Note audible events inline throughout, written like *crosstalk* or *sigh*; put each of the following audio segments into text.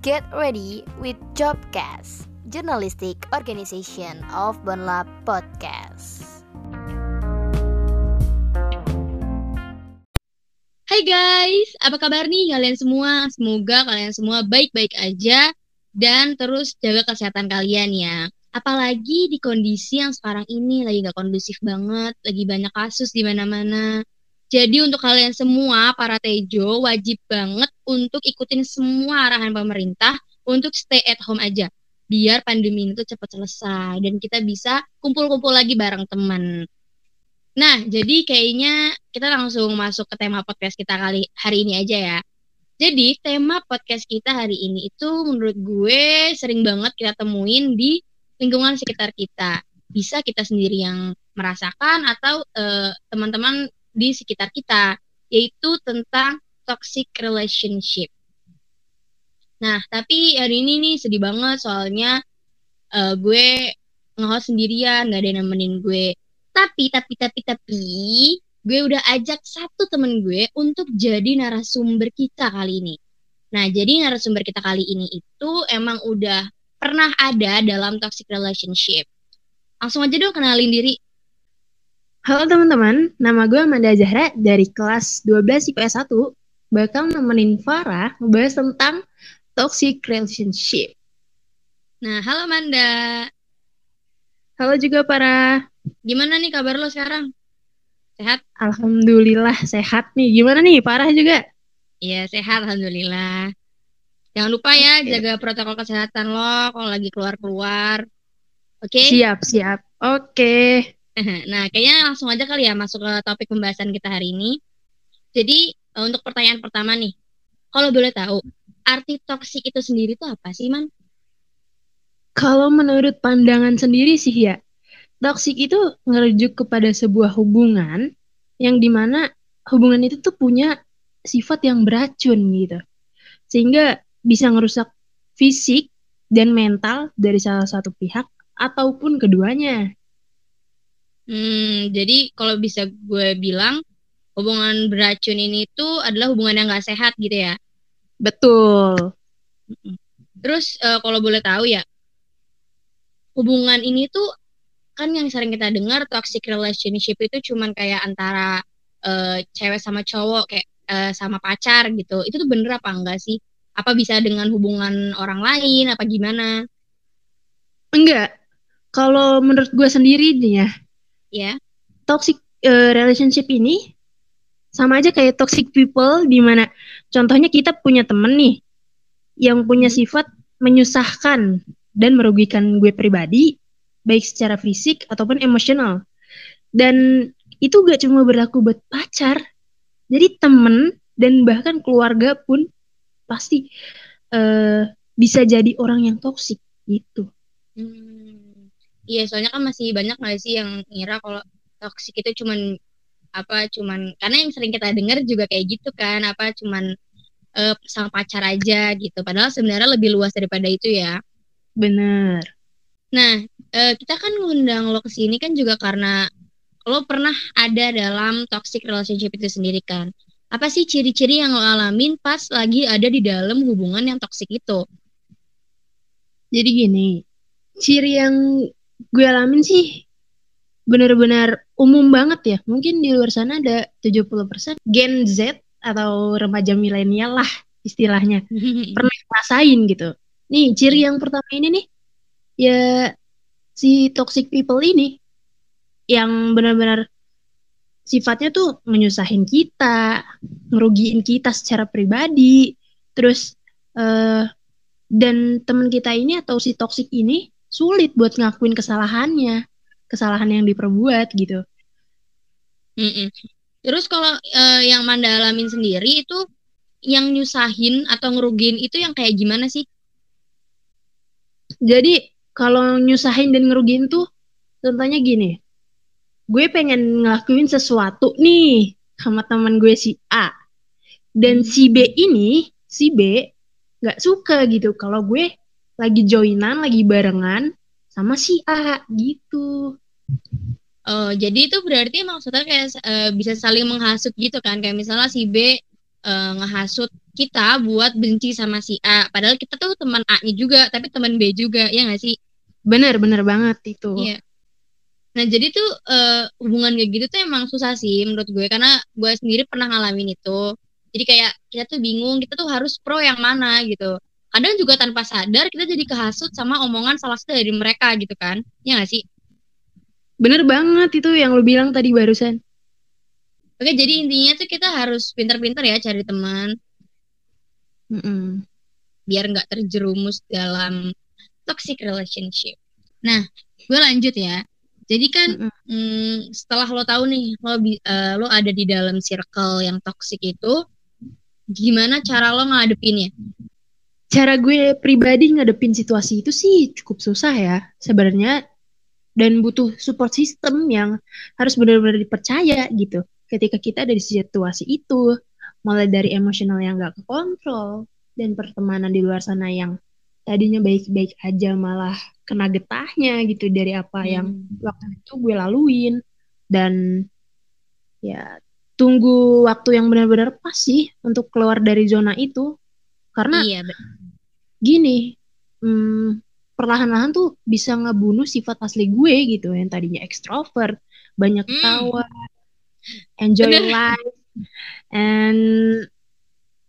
Get ready with Jobcast, journalistic organization of Bonlab Podcast. Hai guys, apa kabar nih kalian semua? Semoga kalian semua baik-baik aja dan terus jaga kesehatan kalian ya. Apalagi di kondisi yang sekarang ini lagi gak kondusif banget, lagi banyak kasus di mana-mana. Jadi untuk kalian semua, para Tejo, wajib banget untuk ikutin semua arahan pemerintah untuk stay at home aja. Biar pandemi ini tuh cepat selesai dan kita bisa kumpul-kumpul lagi bareng teman. Nah, jadi kayaknya kita langsung masuk ke tema podcast kita kali hari ini aja ya. Jadi tema podcast kita hari ini itu menurut gue sering banget kita temuin di lingkungan sekitar kita. Bisa kita sendiri yang merasakan atau uh, teman-teman di sekitar kita, yaitu tentang toxic relationship. Nah, tapi hari ini nih sedih banget soalnya uh, gue ngehost sendirian, gak ada yang nemenin gue. Tapi, tapi, tapi, tapi, gue udah ajak satu temen gue untuk jadi narasumber kita kali ini. Nah, jadi narasumber kita kali ini itu emang udah pernah ada dalam toxic relationship. Langsung aja dong kenalin diri. Halo teman-teman, nama gue Amanda Zahra dari kelas 12 IPS 1 bakal nemenin Farah ngebahas tentang toxic relationship. Nah, halo Amanda. Halo juga para. Gimana nih kabar lo sekarang? Sehat? Alhamdulillah sehat nih. Gimana nih, Farah juga? Iya, sehat Alhamdulillah. Jangan lupa ya okay. jaga protokol kesehatan lo kalau lagi keluar-keluar. Oke? Okay? Siap, siap. Oke. Okay. Nah, kayaknya langsung aja kali ya masuk ke topik pembahasan kita hari ini. Jadi, eh, untuk pertanyaan pertama nih. Kalau boleh tahu, arti toksik itu sendiri itu apa sih, Man? Kalau menurut pandangan sendiri sih ya, toksik itu ngerujuk kepada sebuah hubungan yang di mana hubungan itu tuh punya sifat yang beracun gitu. Sehingga bisa ngerusak fisik dan mental dari salah satu pihak ataupun keduanya. Hmm, jadi kalau bisa gue bilang hubungan beracun ini tuh adalah hubungan yang gak sehat gitu ya. Betul. Terus uh, kalau boleh tahu ya, hubungan ini tuh kan yang sering kita dengar toxic relationship itu cuman kayak antara uh, cewek sama cowok kayak uh, sama pacar gitu. Itu tuh bener apa enggak sih? Apa bisa dengan hubungan orang lain apa gimana? Enggak. Kalau menurut gue sendiri nih ya, ya toxic uh, relationship ini sama aja kayak toxic people di mana contohnya kita punya temen nih yang punya hmm. sifat menyusahkan dan merugikan gue pribadi baik secara fisik ataupun emosional dan itu gak cuma berlaku buat pacar jadi temen dan bahkan keluarga pun pasti uh, bisa jadi orang yang toksik gitu. Hmm. Iya, soalnya kan masih banyak nggak sih yang ngira kalau toxic itu cuman apa cuman karena yang sering kita dengar juga kayak gitu kan apa cuman uh, sama pacar aja gitu. Padahal sebenarnya lebih luas daripada itu ya. Bener. Nah uh, kita kan ngundang lo ke sini kan juga karena lo pernah ada dalam toxic relationship itu sendiri kan. Apa sih ciri-ciri yang lo alamin pas lagi ada di dalam hubungan yang toxic itu? Jadi gini ciri yang gue alamin sih benar-benar umum banget ya. Mungkin di luar sana ada 70% Gen Z atau remaja milenial lah istilahnya. *laughs* Pernah ngerasain gitu. Nih, ciri yang pertama ini nih ya si toxic people ini yang benar-benar sifatnya tuh menyusahin kita, ngerugiin kita secara pribadi, terus uh, dan teman kita ini atau si toxic ini sulit buat ngakuin kesalahannya, kesalahan yang diperbuat gitu. Mm-mm. Terus kalau uh, yang Manda alamin sendiri itu yang nyusahin atau ngerugiin itu yang kayak gimana sih? Jadi kalau nyusahin dan ngerugiin tuh contohnya gini. Gue pengen ngelakuin sesuatu nih sama teman gue si A. Dan si B ini, si B nggak suka gitu kalau gue lagi joinan, lagi barengan sama si A gitu. Oh, jadi itu berarti maksudnya kayak uh, bisa saling menghasut gitu kan? Kayak misalnya si B uh, ngehasut kita buat benci sama si A padahal kita tuh teman A-nya juga tapi teman B juga ya nggak sih Bener, bener banget itu. Iya. Nah jadi tuh eh, hubungan kayak gitu tuh emang susah sih menurut gue karena gue sendiri pernah ngalamin itu. Jadi kayak kita tuh bingung kita tuh harus pro yang mana gitu. Kadang juga tanpa sadar kita jadi kehasut sama omongan salah satu dari mereka gitu kan. Ya gak sih? Bener banget itu yang lu bilang tadi barusan. Oke jadi intinya tuh kita harus pintar-pintar ya cari teman Mm-mm. biar nggak terjerumus dalam toxic relationship. Nah, gue lanjut ya. Jadi kan hmm, setelah lo tahu nih lo eh, lo ada di dalam circle yang toxic itu, gimana cara lo ngadepinnya? Cara gue pribadi ngadepin situasi itu sih cukup susah ya sebenarnya dan butuh support system yang harus benar-benar dipercaya gitu. Ketika kita ada di situasi itu, mulai dari emosional yang gak kekontrol dan pertemanan di luar sana yang tadinya baik-baik aja malah kena getahnya gitu dari apa yang Hmm. waktu itu gue laluin dan ya tunggu waktu yang benar-benar pas sih untuk keluar dari zona itu karena Iya, gini hmm, perlahan-lahan tuh bisa ngebunuh sifat asli gue gitu yang tadinya ekstrovert banyak Hmm. ketawa enjoy Bener. life and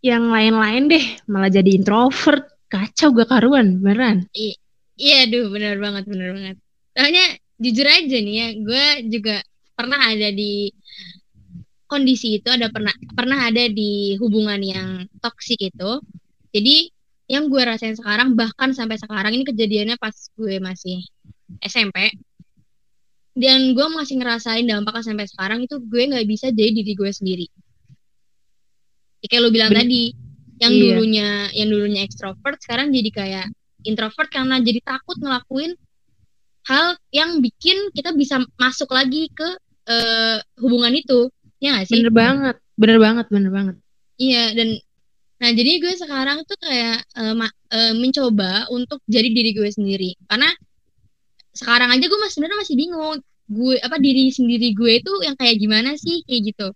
yang lain-lain deh malah jadi introvert kacau gak karuan beneran iya, duh, bener banget, bener banget. Soalnya jujur aja nih ya, gue juga pernah ada di kondisi itu, ada pernah pernah ada di hubungan yang toksik itu. Jadi yang gue rasain sekarang bahkan sampai sekarang ini kejadiannya pas gue masih SMP dan gue masih ngerasain dampaknya sampai sekarang itu gue nggak bisa jadi diri gue sendiri. Ya, kayak lo bilang Ben- tadi, yang Iya. dulunya yang dulunya ekstrovert sekarang jadi kayak introvert karena jadi takut ngelakuin hal yang bikin kita bisa masuk lagi ke eh, hubungan itu. Ya nggak sih? bener banget bener banget bener banget Iya dan nah jadi gue sekarang tuh kayak ma- eh, mencoba untuk jadi diri gue sendiri. Karena sekarang aja gue masih sebenarnya masih bingung. Gue apa diri sendiri gue itu yang kayak gimana sih kayak gitu.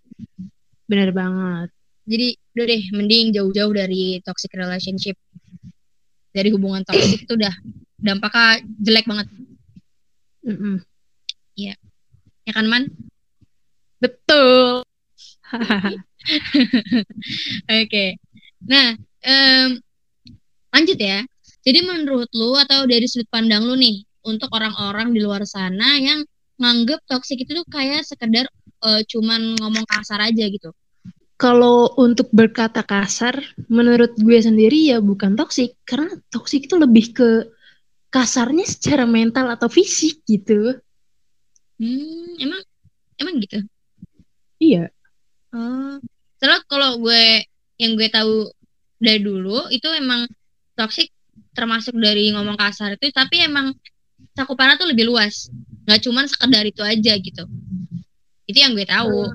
Bener banget. Jadi udah deh mending jauh-jauh dari toxic relationship. Dari hubungan toxic itu udah dampaknya jelek banget. Mm-mm. ya kan man? Betul. *laughs* *laughs* Oke. Nah, em, lanjut ya. Jadi menurut lu atau dari sudut pandang lu nih untuk orang-orang di luar sana yang nganggep toxic itu tuh kayak sekedar eh, cuman ngomong kasar aja gitu. Kalau untuk berkata kasar, menurut gue sendiri ya bukan toksik, karena toksik itu lebih ke kasarnya secara mental atau fisik gitu. Hmm, emang emang gitu. Iya, Oh. Soalnya kalau gue yang gue tahu dari dulu itu emang toxic termasuk dari ngomong kasar itu tapi emang cakupannya tuh lebih luas. nggak cuman sekedar itu aja gitu. Itu yang gue tahu.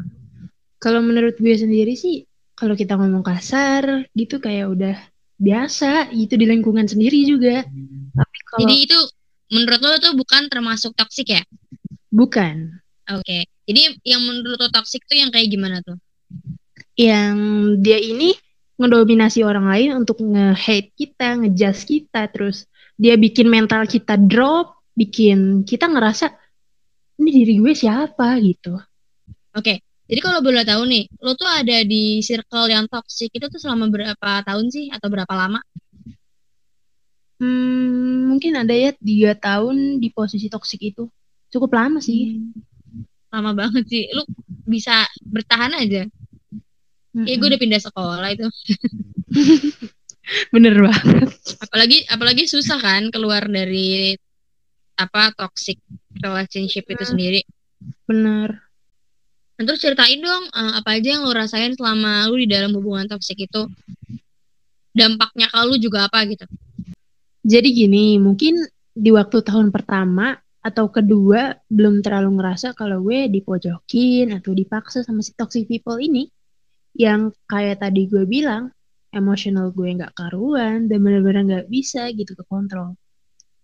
kalau menurut gue sendiri sih, kalau kita ngomong kasar gitu kayak udah biasa gitu di lingkungan sendiri juga. Tapi kalau Jadi itu menurut lo tuh bukan termasuk toxic ya? bukan, Oke. Jadi yang menurut lo toxic tuh yang kayak gimana tuh? Yang dia ini ngedominasi orang lain untuk nge-hate kita, ngejudge kita, terus dia bikin mental kita drop, bikin kita ngerasa ini diri gue siapa gitu. Oke. Jadi kalau boleh tahu nih, lo tuh ada di circle yang toxic itu tuh selama berapa tahun sih atau berapa lama? Hmm, mungkin ada ya tiga tahun di posisi toksik itu. Cukup lama sih. Lama banget sih. Lu bisa bertahan aja. Ya gue udah pindah sekolah itu. *laughs* Bener banget. Apalagi apalagi susah kan keluar dari apa toxic relationship itu sendiri. Bener. Nah, terus ceritain dong eh, apa aja yang lo rasain selama lu di dalam hubungan toxic itu. Dampaknya ke lu juga apa gitu. Jadi gini, mungkin di waktu tahun pertama atau kedua belum terlalu ngerasa kalau gue dipojokin atau dipaksa sama si toxic people ini. Yang kayak tadi gue bilang, emosional gue nggak karuan dan benar-benar nggak bisa gitu ke kontrol.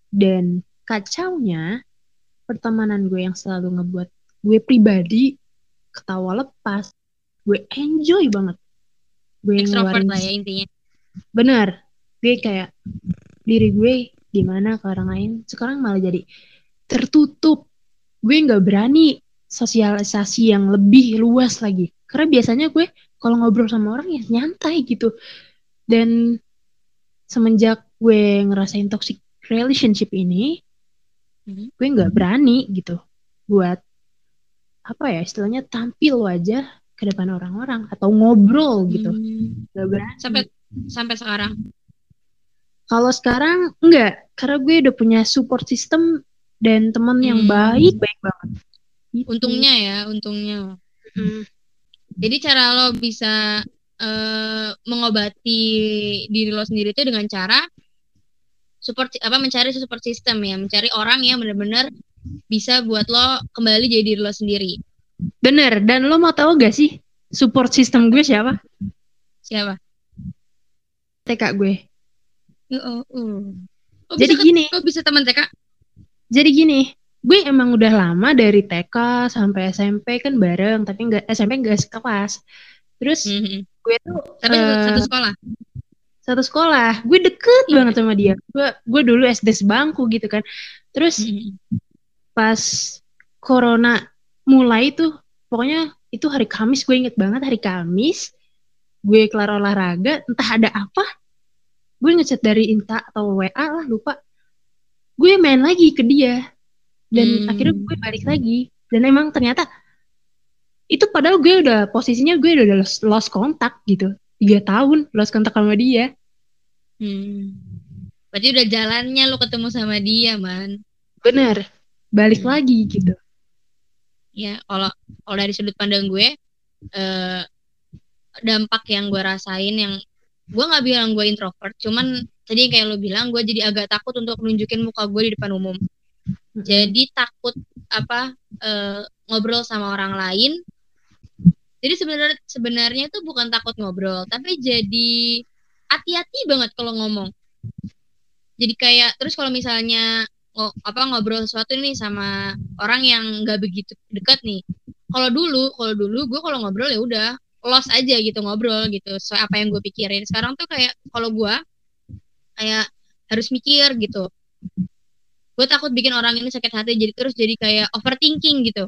Dan kacaunya, pertemanan gue yang selalu ngebuat gue pribadi ketawa lepas, gue enjoy banget. gue Extrovert ngeluarin lah ya intinya. bener gue kayak diri gue gimana ke orang lain sekarang malah jadi tertutup gue nggak berani sosialisasi yang lebih luas lagi karena biasanya gue kalau ngobrol sama orang ya nyantai gitu dan semenjak gue ngerasain toxic relationship ini Mhm. gue nggak berani gitu buat apa ya istilahnya tampil wajah ke depan orang-orang atau ngobrol gitu Hmm. nggak berani Sampai sampai sekarang. Kalau sekarang enggak, karena gue udah punya support system dan teman yang Hmm. baik, baik banget. Gitu. Untungnya ya, untungnya. Mm. Jadi cara lo bisa eh, mengobati diri lo sendiri itu dengan cara support apa mencari support system ya, mencari orang yang benar-benar bisa buat lo kembali jadi diri lo sendiri. Bener, dan lo mau tahu gak sih support system gue siapa? Siapa? TK gue. Oh, oh, oh. Jadi bisa gini. kok bisa teman TK? Jadi gini, gue emang udah lama dari TK sampai SMP kan bareng, tapi enggak SMP enggak sekelas. Terus Mhm. gue tuh Tapi satu, eh, satu sekolah. satu sekolah, gue deket Iya. banget sama dia. Gue gue dulu SD sebangku gitu kan. Terus Mhm. pas corona mulai tuh pokoknya itu hari Kamis gue inget banget hari Kamis gue kelar olahraga entah ada apa gue ngechat dari Inta atau WA lah lupa gue main lagi ke dia dan Hmm. akhirnya gue balik lagi dan emang ternyata itu padahal gue udah posisinya gue udah lost, lost kontak gitu tiga tahun lost kontak sama dia Hmm. Berarti udah jalannya lo ketemu sama dia, man. bener balik Hmm. lagi gitu Ya, kalau kalau dari sudut pandang gue, eh, dampak yang gue rasain yang gue nggak bilang gue introvert, cuman tadi kayak lo bilang, gue jadi agak takut untuk nunjukin muka gue di depan umum. Jadi takut apa eh, ngobrol sama orang lain. Jadi sebenarnya sebenarnya itu bukan takut ngobrol, tapi jadi hati-hati banget kalau ngomong. Jadi kayak terus kalau misalnya ngo- apa ngobrol sesuatu nih sama orang yang nggak begitu dekat nih. Kalau dulu, kalau dulu gue kalau ngobrol ya udah los aja gitu ngobrol gitu sesuai apa yang gue pikirin. Sekarang tuh kayak kalau gue kayak harus mikir gitu. Gue takut bikin orang ini sakit hati jadi terus jadi kayak overthinking gitu.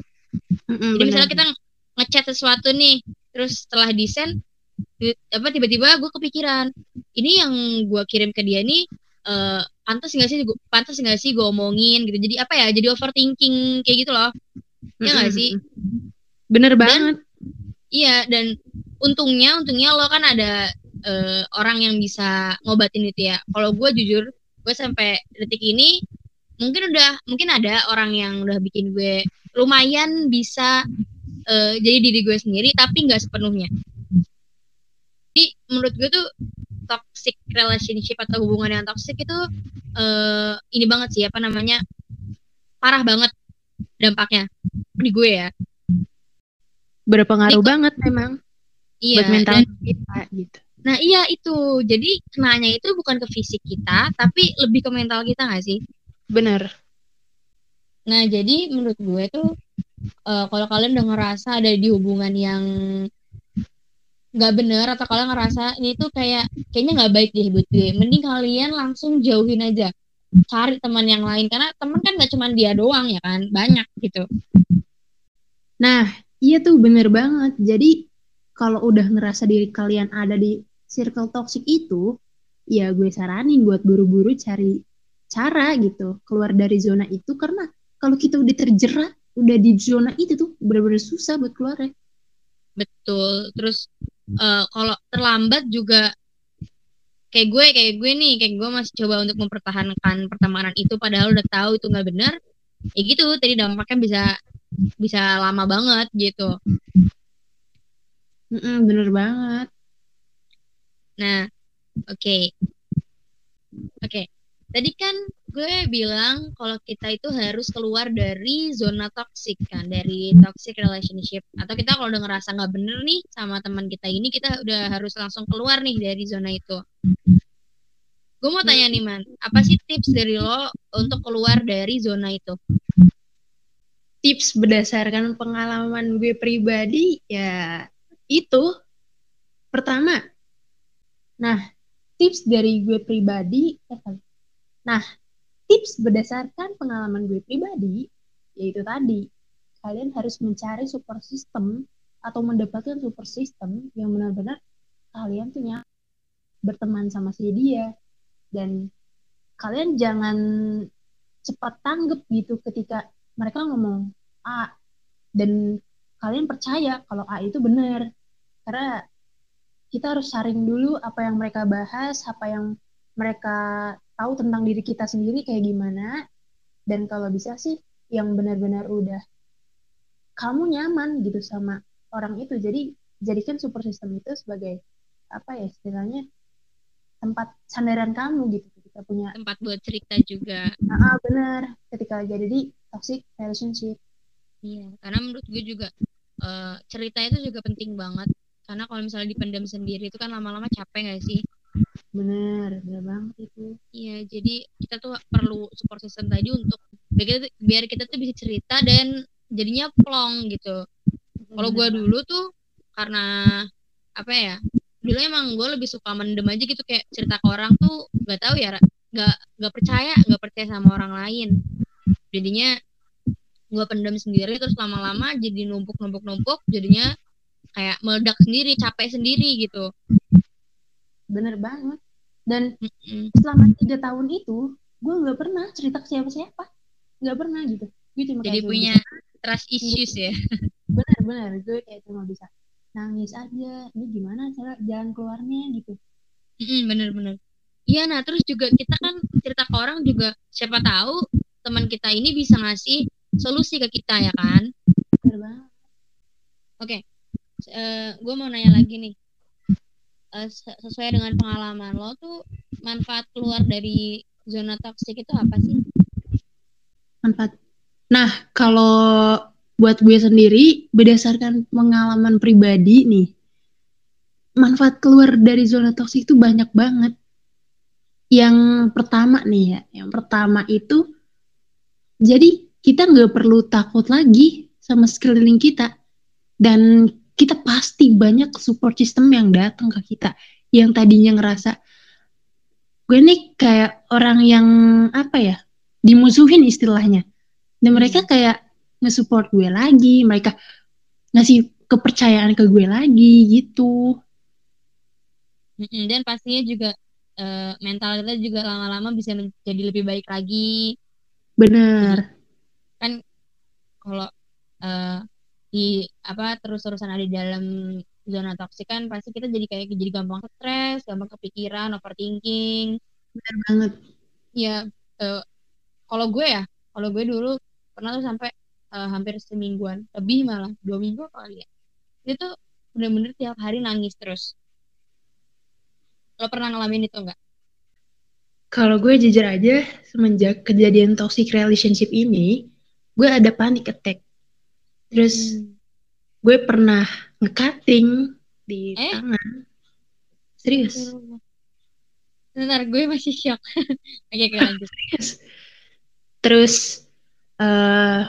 Mm-mm, Jadi misalnya bener. kita ngechat sesuatu nih, terus setelah ti- apa tiba-tiba gue kepikiran, ini yang gue kirim ke dia nih eh pantas nggak sih pantas nggak sih gue omongin gitu. Jadi apa ya? Jadi overthinking kayak gitu loh. Ya nggak sih? bener banget Iya dan untungnya untungnya lo kan ada eh, orang yang bisa ngobatin itu ya. Kalau gue jujur, gue sampai detik ini mungkin udah mungkin ada orang yang udah bikin gue lumayan bisa eh, jadi diri gue sendiri, tapi nggak sepenuhnya. Jadi menurut gue tuh toxic relationship atau hubungan yang toxic itu eh, ini banget sih apa namanya parah banget dampaknya di gue ya. berpengaruh banget memang Iya. buat mental dan- kita gitu. Nah iya itu, jadi kenanya itu bukan ke fisik kita, tapi lebih ke mental kita nggak sih? Bener. Nah jadi menurut gue tuh, eh, kalau kalian udah ngerasa ada di hubungan yang nggak bener atau kalian ngerasa ini tuh kayak kayaknya nggak baik deh buat gue, mending kalian langsung jauhin aja, cari teman yang lain karena teman kan nggak cuma dia doang ya kan, banyak gitu. Nah, iya tuh bener banget. Jadi kalau udah ngerasa diri kalian ada di circle toxic itu, ya gue saranin buat buru-buru cari cara gitu keluar dari zona itu karena kalau kita udah terjerat udah di zona itu tuh bener-bener susah buat keluar ya. Betul. Terus eh, kalau terlambat juga kayak gue kayak gue nih kayak gue masih coba untuk mempertahankan pertemanan itu padahal udah tahu itu nggak benar. Ya gitu. Tadi dampaknya bisa bisa lama banget gitu. Mm-mm, bener banget. Nah, oke. Oke. Tadi kan gue bilang kalau kita itu harus keluar dari zona toxic kan, dari toxic relationship. Atau kita kalau udah ngerasa nggak bener nih sama teman kita ini, kita udah harus langsung keluar nih dari zona itu. Gue mau tanya nih man, apa sih tips dari lo untuk keluar dari zona itu? Tips berdasarkan pengalaman gue pribadi ya itu pertama Nah, tips dari gue pribadi, eh, nah, tips berdasarkan pengalaman gue pribadi, yaitu tadi, kalian harus mencari support system atau mendapatkan support system yang benar-benar kalian punya berteman sama si dia. Dan kalian jangan cepat tanggap gitu ketika mereka ngomong A dan kalian percaya kalau A itu benar. Karena kita harus saring dulu apa yang mereka bahas apa yang mereka tahu tentang diri kita sendiri kayak gimana dan kalau bisa sih yang benar-benar udah kamu nyaman gitu sama orang itu. Jadi jadikan super system itu sebagai apa ya istilahnya tempat sandaran kamu gitu ketika punya tempat buat cerita juga. Ah benar. Ketika jadi di toxic relationship. Iya karena menurut gue juga uh, cerita itu juga penting banget. Karena kalau misalnya dipendam sendiri itu kan lama-lama capek gak sih bener bener banget itu. Iya jadi kita tuh perlu support system tadi untuk biar kita, biar kita tuh bisa cerita dan jadinya plong gitu. Kalau gue dulu tuh karena apa ya dulu emang gue lebih suka mendem aja gitu kayak cerita ke orang tuh gak tahu ya gak gak percaya gak percaya sama orang lain. Jadinya gue pendem sendiri terus lama-lama jadi numpuk numpuk numpuk jadinya kayak meledak sendiri capek sendiri gitu bener banget. Dan selama tiga tahun itu gue nggak pernah cerita ke siapa-siapa. Nggak pernah gitu. Gue cuma jadi punya trust issues ya. Bener-bener gue kayak cuma bisa nangis aja. Ini gimana cara jalan keluarnya gitu. Mm bener-bener iya nah terus juga kita kan cerita ke orang juga siapa tahu teman kita ini bisa ngasih solusi ke kita ya kan? Bener banget. Oke okay. uh, eh, gue mau nanya lagi nih uh, sesuai dengan pengalaman lo tuh manfaat keluar dari zona toksik itu apa sih? Manfaat. Nah kalau buat gue sendiri berdasarkan pengalaman pribadi nih manfaat keluar dari zona toksik itu banyak banget. Yang pertama nih ya yang pertama itu jadi kita nggak perlu takut lagi sama sekeliling kita. Dan kita pasti banyak support system yang datang ke kita yang tadinya ngerasa gue nih kayak orang yang apa ya dimusuhin istilahnya dan mereka hmm. kayak nge-support gue lagi, mereka ngasih kepercayaan ke gue lagi gitu. Dan pastinya juga uh, mental kita juga lama-lama bisa menjadi lebih baik lagi. Bener. Kan kalau uh, di apa terus-terusan ada di dalam zona toksik kan pasti kita jadi kayak jadi gampang stres, gampang kepikiran, overthinking. Bener banget. Ya, uh, kalau gue ya, kalau gue dulu pernah tuh sampai uh, hampir semingguan lebih malah dua minggu kali ya itu tuh bener-bener tiap hari nangis terus lo pernah ngalamin itu enggak kalau gue jujur aja semenjak kejadian toxic relationship ini gue ada panic attack terus hmm. gue pernah ngecutting di eh? tangan serius Bentar, gue masih shock. *laughs* Oke, lanjut. *laughs* Terus uh,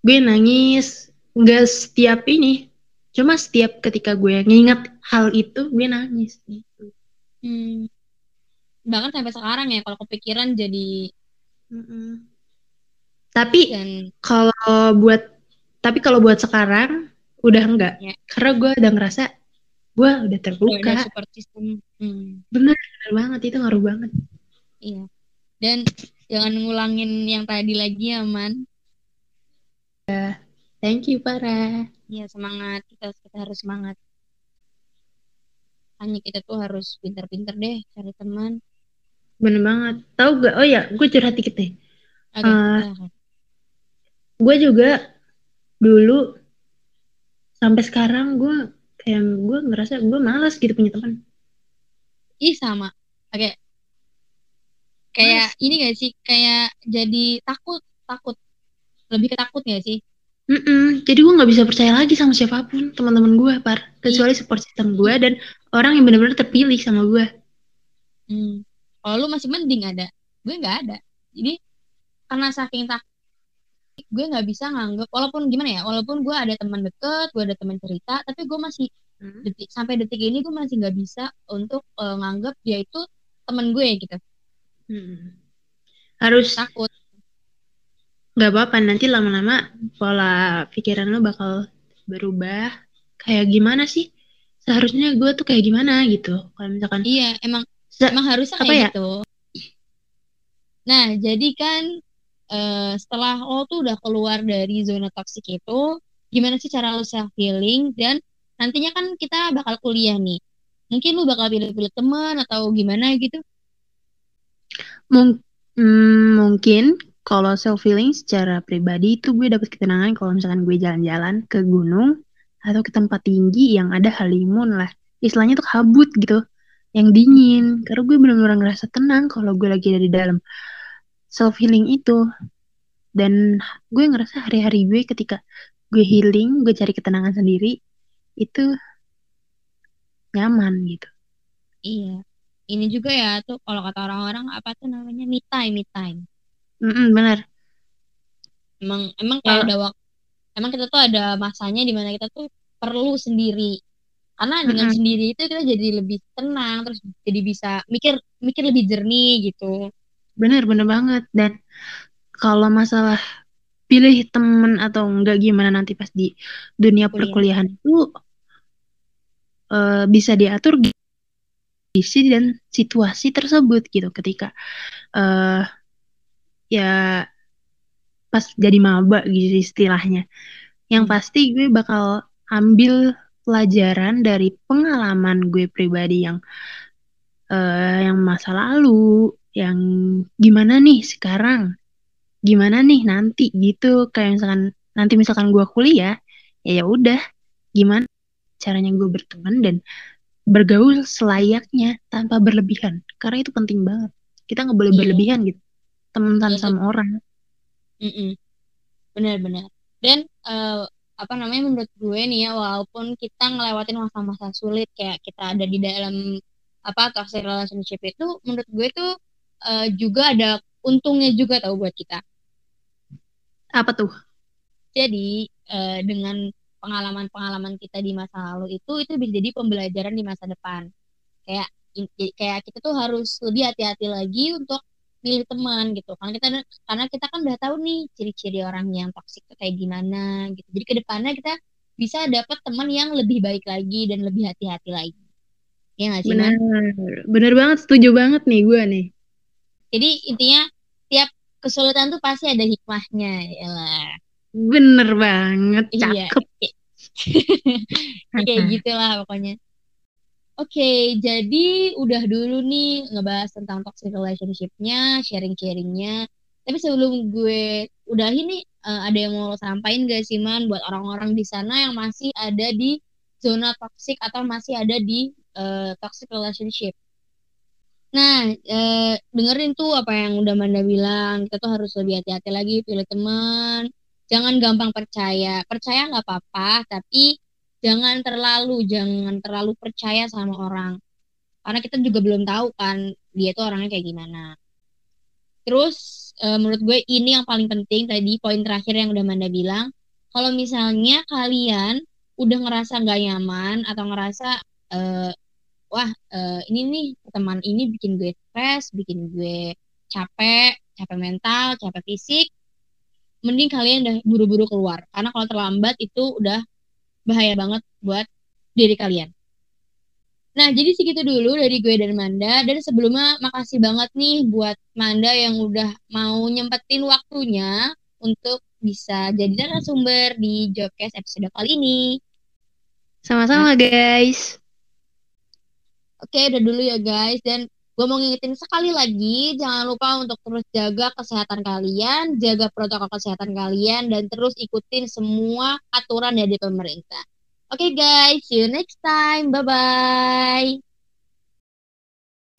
gue nangis nggak setiap ini cuma setiap ketika gue nginget hal itu gue nangis gitu hmm. bahkan sampai sekarang ya kalau kepikiran jadi mm -mm. tapi Dan... kalau buat tapi kalau buat sekarang udah enggak ya. karena gue udah ngerasa gue udah terbuka udah support system hmm. bener bener banget itu ngaruh banget iya dan jangan ngulangin yang tadi lagi ya man Thank you para. Iya semangat kita kita harus semangat. Hanya kita tuh harus pinter-pinter deh cari teman. Bener banget. Tahu gak? Oh ya, gue curhat dikit deh. Okay, uh, gue juga dulu sampai sekarang gue kayak gue ngerasa gue malas gitu punya teman. Ih sama. Oke. Okay. Kayak Mas. ini gak sih? Kayak jadi takut takut lebih ketakut gak sih Mm-mm. Jadi gue nggak bisa percaya lagi sama siapa pun teman-teman gue, par kecuali support system gue dan orang yang benar-benar terpilih sama gue. Hmm. Kalau lu masih mending ada, gue nggak ada. Jadi karena saking tak, gue nggak bisa nganggep. Walaupun gimana ya, walaupun gue ada teman deket, gue ada teman cerita, tapi gue masih hmm. detik sampai detik ini gue masih nggak bisa untuk uh, nganggap dia itu temen gue gitu hmm. harus takut nggak apa-apa nanti lama-lama pola pikiran lo bakal berubah kayak gimana sih seharusnya gue tuh kayak gimana gitu kalau misalkan iya emang emang harusnya kayak ya? gitu nah jadi kan uh, setelah lo tuh udah keluar dari zona toksik itu gimana sih cara lo self healing dan nantinya kan kita bakal kuliah nih. Mungkin lo bakal pilih-pilih teman atau gimana gitu? Mung hmm, mungkin kalau self healing secara pribadi itu gue dapet ketenangan kalau misalkan gue jalan-jalan ke gunung atau ke tempat tinggi yang ada halimun lah. Istilahnya tuh kabut gitu yang dingin. Karena gue benar-benar ngerasa tenang kalau gue lagi ada di dalam self healing itu. Dan gue ngerasa hari-hari gue ketika gue healing gue cari ketenangan sendiri itu nyaman gitu. Iya. Ini juga ya tuh kalau kata orang-orang apa tuh namanya? Me time me time. Mm -mm, benar. Emang emang kayak ada waktu emang kita tuh ada masanya di mana kita tuh perlu sendiri. Karena dengan mm -hmm. sendiri itu kita jadi lebih tenang terus jadi bisa mikir mikir lebih jernih gitu bener bener banget dan kalau masalah pilih temen atau enggak gimana nanti pas di dunia Kuliah. perkuliahan itu uh, bisa diatur kondisi dan situasi tersebut gitu ketika uh, ya pas jadi maba gitu istilahnya yang hmm. pasti gue bakal ambil pelajaran dari pengalaman gue pribadi yang uh, yang masa lalu yang gimana nih sekarang? Gimana nih nanti gitu? Kayak misalkan nanti misalkan gue kuliah ya ya udah. Gimana caranya gue berteman dan bergaul selayaknya tanpa berlebihan? Karena itu penting banget. Kita nggak boleh yeah. berlebihan gitu. Teman-teman yeah. sama orang. Benar-benar dan uh, apa namanya menurut gue nih ya walaupun kita ngelewatin masa-masa sulit kayak kita ada di dalam apa toxic relationship itu menurut gue tuh uh, juga ada untungnya juga tau buat kita apa tuh? Jadi uh, dengan pengalaman-pengalaman kita di masa lalu itu itu bisa jadi pembelajaran di masa depan. Kayak kayak kita tuh harus lebih hati-hati lagi untuk pilih teman gitu. Karena kita karena kita kan udah tahu nih ciri-ciri orang yang toksik itu kayak gimana gitu. Jadi ke depannya kita bisa dapat teman yang lebih baik lagi dan lebih hati-hati lagi. Ya gak sih, Bener, bener banget, setuju banget nih gue nih. Jadi intinya tiap kesulitan tuh pasti ada hikmahnya ya lah bener banget iya. cakep iya. *laughs* kayak *laughs* gitulah pokoknya Oke, okay, jadi udah dulu nih ngebahas tentang toxic relationship-nya, sharing-sharingnya. Tapi sebelum gue udah ini uh, ada yang mau lo sampaikan gak sih man buat orang-orang di sana yang masih ada di zona toxic atau masih ada di uh, toxic relationship? Nah, eh, dengerin tuh apa yang udah Manda bilang. Kita tuh harus lebih hati-hati lagi pilih teman. Jangan gampang percaya. Percaya nggak apa-apa, tapi jangan terlalu, jangan terlalu percaya sama orang. Karena kita juga belum tahu kan dia tuh orangnya kayak gimana. Terus eh, menurut gue ini yang paling penting tadi poin terakhir yang udah Manda bilang. Kalau misalnya kalian udah ngerasa nggak nyaman atau ngerasa eh, wah uh, ini nih teman ini bikin gue stres, bikin gue capek, capek mental, capek fisik, mending kalian udah buru-buru keluar. Karena kalau terlambat itu udah bahaya banget buat diri kalian. Nah, jadi segitu dulu dari gue dan Manda. Dan sebelumnya makasih banget nih buat Manda yang udah mau nyempetin waktunya untuk bisa jadi narasumber di Jobcast episode kali ini. Sama-sama nah, guys. Oke, udah dulu ya guys. Dan gue mau ngingetin sekali lagi, jangan lupa untuk terus jaga kesehatan kalian, jaga protokol kesehatan kalian, dan terus ikutin semua aturan dari pemerintah. Oke okay, guys, see you next time. Bye-bye.